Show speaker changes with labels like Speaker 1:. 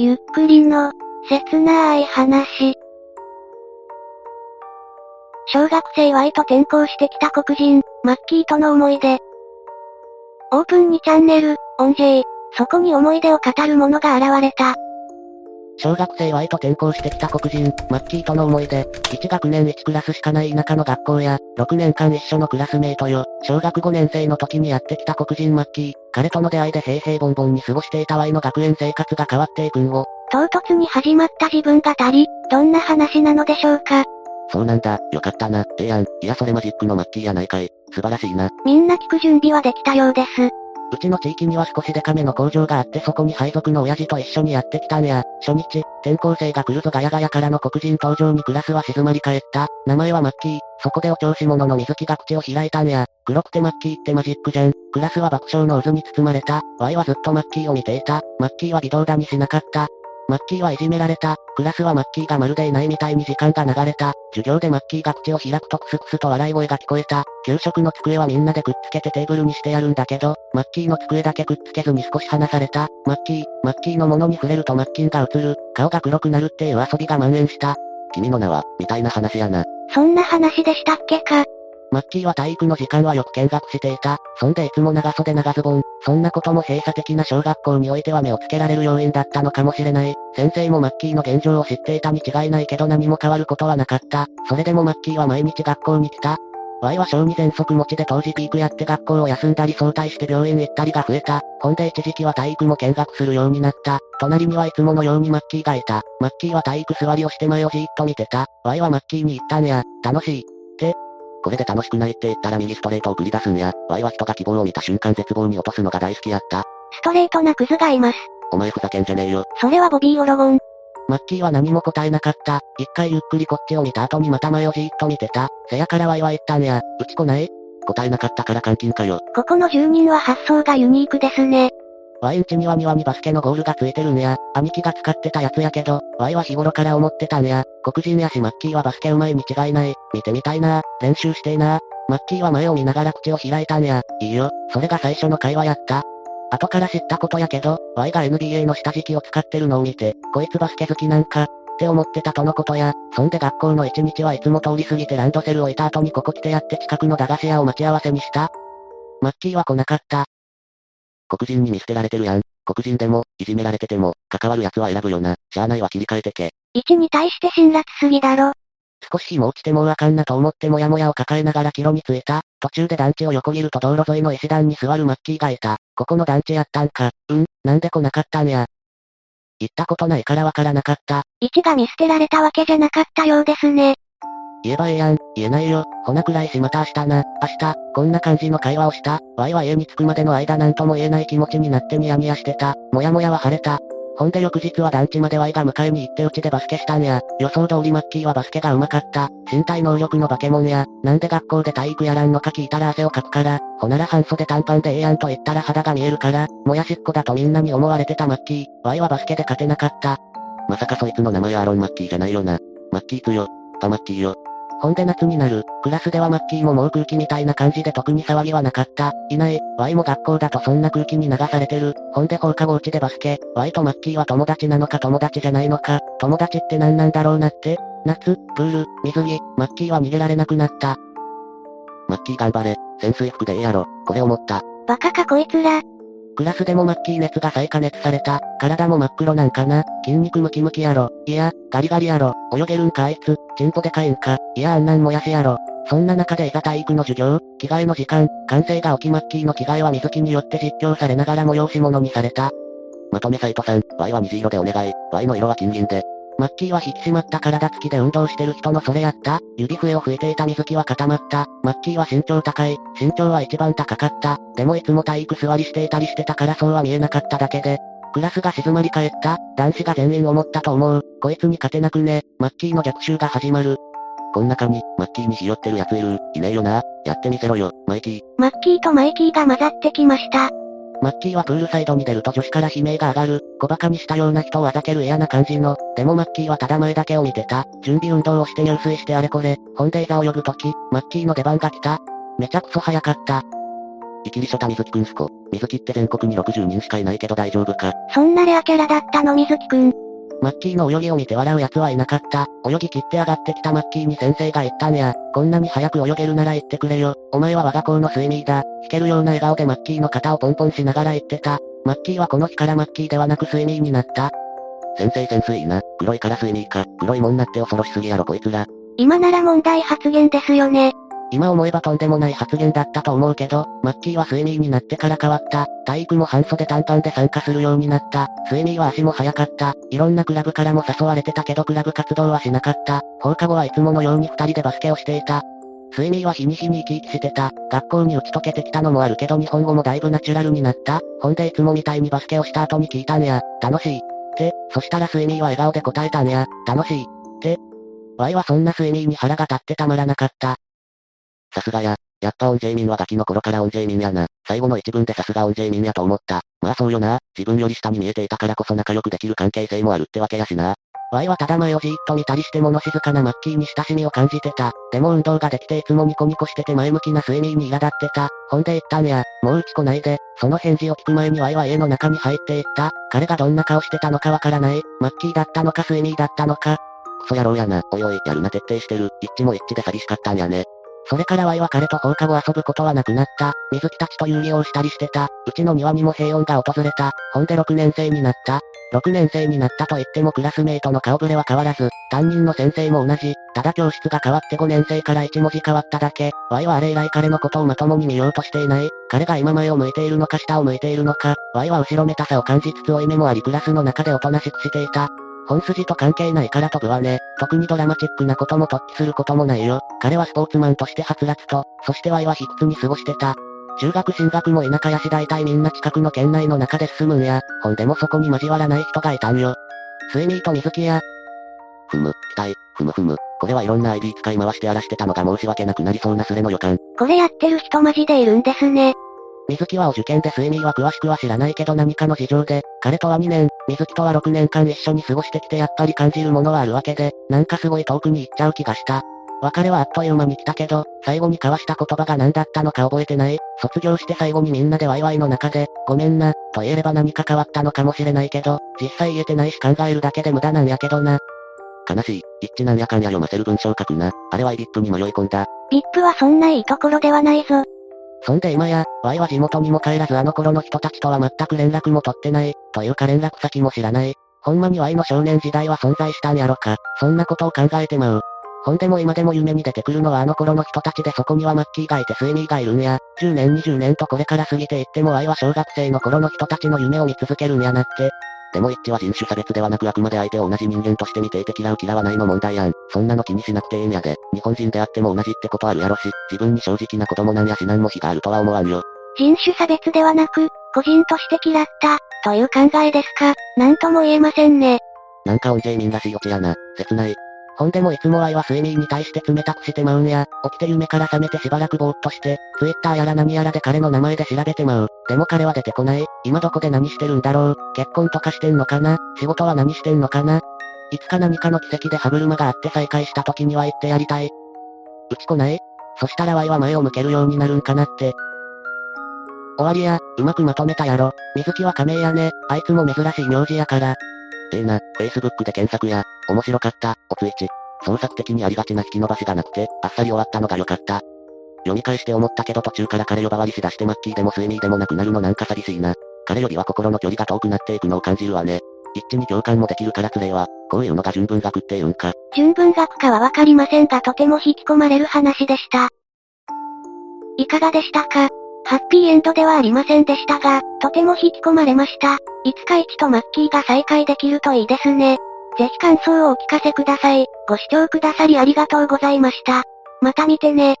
Speaker 1: ゆっくりの、切ない話。小学生 Y と転校してきた黒人、マッキーとの思い出。オープンにチャンネル、オンジェイ。そこに思い出を語る者が現れた。
Speaker 2: 小学生 Y と転校してきた黒人、マッキーとの思い出。1学年1クラスしかない田舎の学校や、6年間一緒のクラスメイトよ。小学5年生の時にやってきた黒人マッキー。彼との出会いで平々凡々に過ごしていた Y の学園生活が変わっていくんを。
Speaker 1: 唐突に始まった自分が足り、どんな話なのでしょうか？
Speaker 2: そうなんだ、よかったな、ええやん。いやそれマジックのマッキーやないかい。素晴らしいな。
Speaker 1: みんな聞く準備はできたようです。
Speaker 2: うちの地域には少しデカめの工場があってそこに配属の親父と一緒にやってきたんや。初日、転校生が来るぞガヤガヤからの黒人登場にクラスは静まり返った。名前はマッキー。そこでお調子者の水木が口を開いたんや。黒くてマッキーってマジックじゃん。クラスは爆笑の渦に包まれた。Y はずっとマッキーを見ていた。マッキーは微動だにしなかった。マッキーはいじめられた。クラスはマッキーがまるでいないみたいに時間が流れた。授業でマッキーが口を開くとクスクスと笑い声が聞こえた。給食の机はみんなでくっつけてテーブルにしてやるんだけど、マッキーの机だけくっつけずに少し離された。マッキー、マッキーのものに触れるとマッキーが映る。顔が黒くなるっていう遊びが蔓延した。君の名は、みたいな話やな。
Speaker 1: そんな話でしたっけか
Speaker 2: マッキーは体育の時間はよく見学していた。そんでいつも長袖長ズボン。そんなことも閉鎖的な小学校においては目をつけられる要因だったのかもしれない。先生もマッキーの現状を知っていたに違いないけど何も変わることはなかった。それでもマッキーは毎日学校に来た。Y は小児喘息持ちで当時ピークやって学校を休んだり早退して病院行ったりが増えた。ほんで一時期は体育も見学するようになった。隣にはいつものようにマッキーがいた。マッキーは体育座りをして前をじーっと見てた。Y はマッキーに言ったんや。楽しい。これで楽しくないって言ったら右ストレートを繰り出すんや。Y は人が希望を見た瞬間絶望に落とすのが大好きやった。
Speaker 1: ストレートなクズがいます。
Speaker 2: お前ふざけんじゃねえよ。
Speaker 1: それはボビー・オロゴン。
Speaker 2: マッキーは何も答えなかった。一回ゆっくりこっちを見た後にまた前をじーっと見てた。せやから Y は言ったんや。うち来ない？答えなかったから監禁かよ。
Speaker 1: ここの住人は発想がユニークですね。
Speaker 2: ワインチには庭にバスケのゴールがついてるんや。兄貴が使ってたやつやけど、ワイは日頃から思ってたんや。黒人やしマッキーはバスケうまいに違いない。見てみたいな練習していなマッキーは前を見ながら口を開いたんや。いいよ、それが最初の会話やった。後から知ったことやけど、Y が NBA の下敷きを使ってるのを見て、こいつバスケ好きなんか、って思ってたとのことや、そんで学校の一日はいつも通り過ぎてランドセル置いた後にここ来てやって近くの駄菓子屋を待ち合わせにした。マッキーは来なかった。黒人に見捨てられてるやん。黒人でも、いじめられてても、関わる奴は選ぶよな。しゃあないは切り替えてけ。
Speaker 1: 1に対して辛辣すぎだろ。
Speaker 2: 少し日も落ちてもうあかんなと思ってもやもやを抱えながら帰路に着いた。途中で団地を横切ると道路沿いの石段に座るマッキーがいた。ここの団地やったんか。うん、なんで来なかったんや。行ったことないからわからなかった。
Speaker 1: 1が見捨てられたわけじゃなかったようですね。
Speaker 2: 言えばええやん。言えないよ。ほなくらいしまた明日な。明日、こんな感じの会話をした。Y は家に着くまでの間なんとも言えない気持ちになってニヤニヤしてた。もやもやは晴れた。ほんで翌日は団地まで Y が迎えに行ってうちでバスケしたんや。予想通りマッキーはバスケが上手かった。身体能力の化け物や。なんで学校で体育やらんのか聞いたら汗をかくから。ほなら半袖短パンでええやんと言ったら肌が見えるから。もやしっこだとみんなに思われてたマッキー。Y はバスケで勝てなかった。まさかそいつの名前アロン・マッキーじゃないよな。マッキーつよ。パマッキーよ。ほんで夏になる。クラスではマッキーももう空気みたいな感じで特に騒ぎはなかった。いない。Y も学校だとそんな空気に流されてる。ほんで放課後うちでバスケ。Y とマッキーは友達なのか友達じゃないのか。友達って何なんだろうなって。夏、プール、水着、マッキーは逃げられなくなった。マッキー頑張れ。潜水服でええやろ。これ思った。
Speaker 1: バカかこいつら。
Speaker 2: クラスでもマッキー熱が再加熱された。体も真っ黒なんかな。筋肉ムキムキやろ。いや、ガリガリやろ。泳げるんかあいつ。チンポでかいんか。いやあんなんもやしやろ。そんな中でいざ体育の授業、着替えの時間、完成が起きマッキーの着替えは水木によって実況されながら催し物にされた。まとめサイトさん、Y は虹色でお願い。Y の色は金銀で。マッキーは引き締まった体つきで運動してる人のそれやった指笛を吹いていた水木は固まった。マッキーは身長高い。身長は一番高かった。でもいつも体育座りしていたりしてたからそうは見えなかっただけで。クラスが静まり返った。男子が全員思ったと思う。こいつに勝てなくね。マッキーの逆襲が始まる。こん中に、マッキーにひよってる奴いる、いねえよな。やってみせろよ、マイキー。
Speaker 1: マッキーとマイキーが混ざってきました。
Speaker 2: マッキーはプールサイドに出ると女子から悲鳴が上がる。小馬鹿にしたような人をあざける嫌な感じの。でもマッキーはただ前だけを見てた。準備運動をして入水してあれこれ。ほんでいざ泳ぐとき、マッキーの出番が来た。めちゃくそ早かった。イキリショタ水木くんすこ。水木って全国に60人しかいないけど大丈夫か。
Speaker 1: そんなレアキャラだったの水木くん。
Speaker 2: マッキーの泳ぎを見て笑う奴はいなかった。泳ぎ切って上がってきたマッキーに先生が言ったんや。こんなに早く泳げるなら言ってくれよ。お前は我が校のスイミーだ。弾けるような笑顔でマッキーの肩をポンポンしながら言ってた。マッキーはこの日からマッキーではなくスイミーになった。先生潜水いいな。黒いからスイミーか。黒いもんなって恐ろしすぎやろこいつら。
Speaker 1: 今なら問題発言ですよね。
Speaker 2: 今思えばとんでもない発言だったと思うけど、マッキーはスイミーになってから変わった。体育も半袖短パンで参加するようになった。スイミーは足も速かった。いろんなクラブからも誘われてたけどクラブ活動はしなかった。放課後はいつものように二人でバスケをしていた。スイミーは日に日に生き生きしてた。学校に打ち解けてきたのもあるけど日本語もだいぶナチュラルになった。ほんでいつもみたいにバスケをした後に聞いたんや。楽しい。って、そしたらスイミーは笑顔で答えたんや。楽しい。って。ワイはそんなスイミーに腹が立ってたまらなかった。さすがや。やっぱオンジェイミンはガキの頃からオンジェイミンやな。最後の一文でさすがオンジェイミンやと思った。まあそうよな。自分より下に見えていたからこそ仲良くできる関係性もあるってわけやしな。ワイはただ前をじーっと見たりして物静かなマッキーに親しみを感じてた。でも運動ができていつもニコニコしてて前向きなスイミーに苛立ってた。ほんで言ったんや。もううち来ないで。その返事を聞く前にワイは家の中に入っていった。彼がどんな顔してたのかわからない。マッキーだったのかスイミーだったのか。クソ野郎やな。おいおい、やるな徹底してる。一致も一致で寂しかったんやね。それから Y は彼と放課後遊ぶことはなくなった。水木たちと遊戯をしたりしてた。うちの庭にも平穏が訪れた。ほんで6年生になった。6年生になったと言ってもクラスメイトの顔ぶれは変わらず、担任の先生も同じ。ただ教室が変わって5年生から1文字変わっただけ。Y はあれ以来彼のことをまともに見ようとしていない。彼が今前を向いているのか下を向いているのか。Y は後ろめたさを感じつつ負い目もありクラスの中でおとなしくしていた。本筋と関係ないから飛ぶわね。特にドラマチックなことも突起することもないよ。彼はスポーツマンとしてはつらつと、そしてワイは卑屈に過ごしてた。中学進学も田舎やし大体みんな近くの県内の中で進むんや。ほんでもそこに交わらない人がいたんよ。スイミーと水木や。ふむ、期待、ふむふむ。これはいろんな ID 使い回して荒らしてたのが申し訳なくなりそうなスレの予感。
Speaker 1: これやってる人マジでいるんですね。
Speaker 2: 水木はお受験で睡眠は詳しくは知らないけど何かの事情で、彼とは2年、水木とは6年間一緒に過ごしてきてやっぱり感じるものはあるわけで、なんかすごい遠くに行っちゃう気がした。別れはあっという間に来たけど、最後に交わした言葉が何だったのか覚えてない？卒業して最後にみんなでワイワイの中で、ごめんな、と言えれば何か変わったのかもしれないけど、実際言えてないし考えるだけで無駄なんやけどな。悲しい。一致なんやかんや読ませる文章書くな。あれは VIP に迷い込んだ。
Speaker 1: VIP はそんないいところではないぞ。
Speaker 2: そんで今や、Y は地元にも帰らずあの頃の人たちとは全く連絡も取ってない、というか連絡先も知らない。ほんまに Y の少年時代は存在したんやろか。そんなことを考えてまう。ほんでも今でも夢に出てくるのはあの頃の人たちでそこにはマッキーがいてスイミーがいるんや。10年20年とこれから過ぎていっても Y は小学生の頃の人たちの夢を見続けるんやなって。でも一致は人種差別ではなくあくまで相手を同じ人間として見ていて嫌う嫌わないの問題やん。そんなの気にしなくてええんやで。日本人であっても同じってことあるやろし、自分に正直な子供なんやし何も非があるとは思わんよ。
Speaker 1: 人種差別ではなく、個人として嫌った、という考えですか。なんとも言えませんね。
Speaker 2: なんかオンジェイミンらしいオチやな。切ない。ほんでもいつも愛は睡眠に対して冷たくしてまうんや。起きて夢から覚めてしばらくぼーっとして、ツイッターやら何やらで彼の名前で調べてまう。でも彼は出てこない。今どこで何してるんだろう。結婚とかしてんのかな仕事は何してんのかないつか何かの奇跡で歯車があって再会した時には言ってやりたい。うち来ない？そしたら Y は前を向けるようになるんかなって。終わりや、うまくまとめたやろ。水木は仮名やね。あいつも珍しい名字やから。ええな、Facebook で検索や。面白かった、おついち。創作的にありがちな引き伸ばしがなくて、あっさり終わったのが良かった。読み返して思ったけど途中から彼呼ばわりしだしてマッキーでもスイミーでもなくなるのなんか寂しいな。彼よりは心の距離が遠くなっていくのを感じるわね。一致に共感もできるからつれは、こういうのが純文学って言うんか。
Speaker 1: 純文学かはわかりませんがとても引き込まれる話でした。いかがでしたか？ハッピーエンドではありませんでしたが、とても引き込まれました。いつか一とマッキーが再会できるといいですね。ぜひ感想をお聞かせください。ご視聴くださりありがとうございました。また見てね。